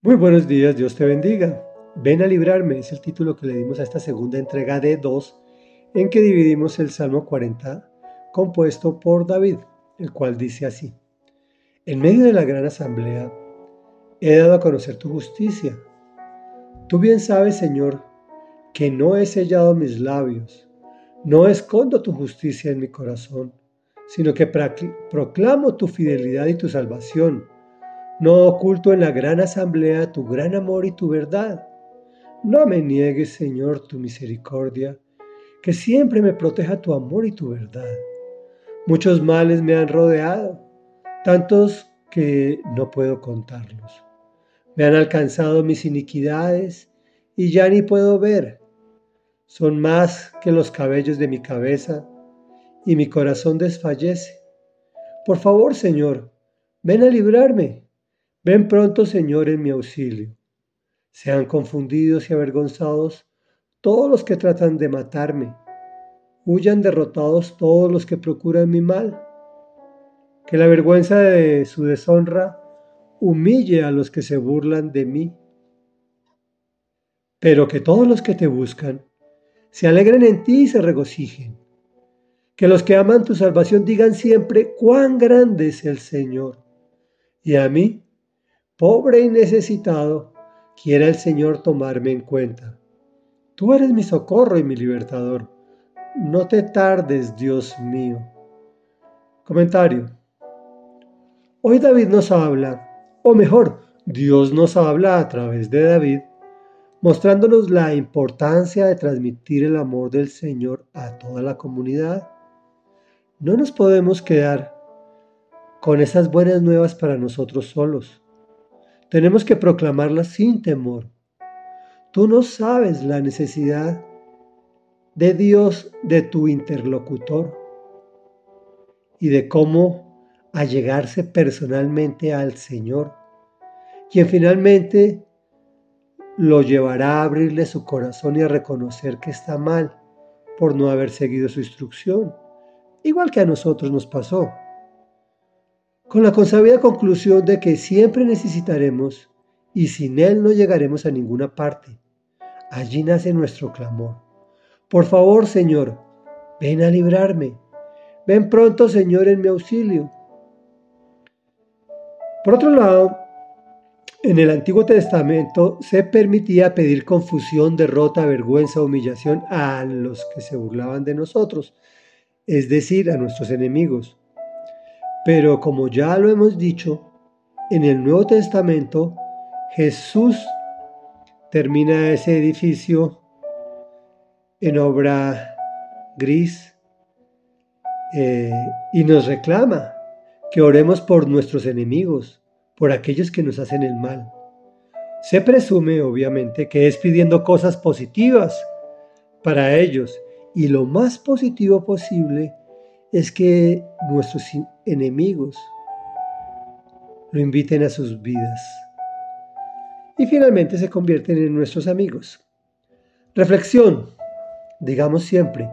Muy buenos días, Dios te bendiga. Ven a librarme es el título que le dimos a esta segunda entrega de dos, en que dividimos el Salmo 40, compuesto por David, el cual dice así. En medio de la gran asamblea, he dado a conocer tu justicia. Tú bien sabes, Señor, que no he sellado mis labios, no escondo tu justicia en mi corazón, sino que proclamo tu fidelidad y tu salvación no oculto en la gran asamblea tu gran amor y tu verdad. No me niegues, Señor, tu misericordia, que siempre me proteja tu amor y tu verdad. Muchos males me han rodeado, tantos que no puedo contarlos. Me han alcanzado mis iniquidades y ya ni puedo ver. Son más que los cabellos de mi cabeza y mi corazón desfallece. Por favor, Señor, ven a librarme Ven pronto, Señor, en mi auxilio. Sean confundidos y avergonzados todos los que tratan de matarme. Huyan derrotados todos los que procuran mi mal. Que la vergüenza de su deshonra humille a los que se burlan de mí. Pero que todos los que te buscan se alegren en ti y se regocijen. Que los que aman tu salvación digan siempre cuán grande es el Señor. Y a mí, pobre y necesitado, quiera el Señor tomarme en cuenta. Tú eres mi socorro y mi libertador. No te tardes, Dios mío. Comentario. Hoy David nos habla, o mejor, Dios nos habla a través de David, mostrándonos la importancia de transmitir el amor del Señor a toda la comunidad. No nos podemos quedar con esas buenas nuevas para nosotros solos. Tenemos que proclamarla sin temor. Tú no sabes la necesidad de Dios de tu interlocutor y de cómo allegarse personalmente al Señor, quien finalmente lo llevará a abrirle su corazón y a reconocer que está mal por no haber seguido su instrucción, igual que a nosotros nos pasó con la consabida conclusión de que siempre necesitaremos y sin Él no llegaremos a ninguna parte. Allí nace nuestro clamor. Por favor, Señor, ven a librarme. Ven pronto, Señor, en mi auxilio. Por otro lado, en el Antiguo Testamento se permitía pedir confusión, derrota, vergüenza, humillación a los que se burlaban de nosotros, es decir, a nuestros enemigos. Pero como ya lo hemos dicho, en el Nuevo Testamento Jesús termina ese edificio en obra gris eh, y nos reclama que oremos por nuestros enemigos, por aquellos que nos hacen el mal. Se presume, obviamente, que es pidiendo cosas positivas para ellos y lo más positivo posible es que nuestros enemigos lo inviten a sus vidas y finalmente se convierten en nuestros amigos. Reflexión. Digamos siempre,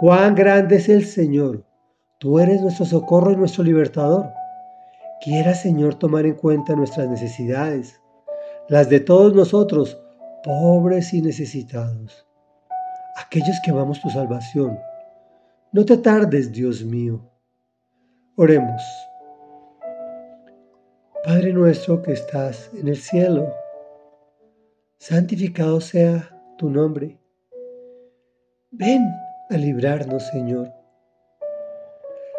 cuán grande es el Señor. Tú eres nuestro socorro y nuestro libertador. Quiera, Señor, tomar en cuenta nuestras necesidades, las de todos nosotros, pobres y necesitados, aquellos que amamos tu salvación no te tardes, Dios mío. Oremos. Padre nuestro que estás en el cielo, santificado sea tu nombre. Ven a librarnos, Señor.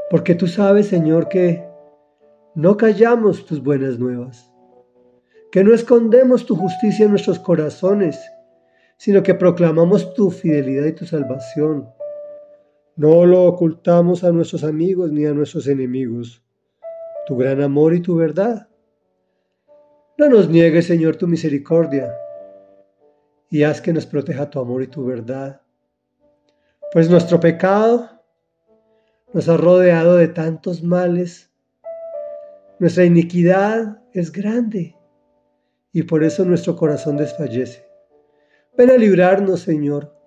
Porque tú sabes, Señor, que no callamos tus buenas nuevas, que no escondemos tu justicia en nuestros corazones, sino que proclamamos tu fidelidad y tu salvación no lo ocultamos a nuestros amigos ni a nuestros enemigos, tu gran amor y tu verdad. No nos niegues, Señor, tu misericordia, y haz que nos proteja tu amor y tu verdad. Pues nuestro pecado nos ha rodeado de tantos males. Nuestra iniquidad es grande y por eso nuestro corazón desfallece. Ven a librarnos, Señor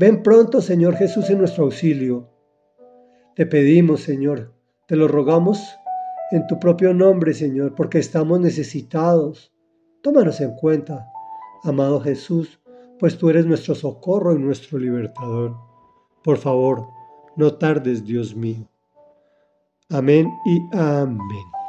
Ven pronto, Señor Jesús, en nuestro auxilio. Te pedimos, Señor, te lo rogamos en tu propio nombre, Señor, porque estamos necesitados Tómanos en cuenta, amado Jesús, pues tú eres nuestro socorro y nuestro libertador. Por favor, no tardes, Dios mío. Amén y amén.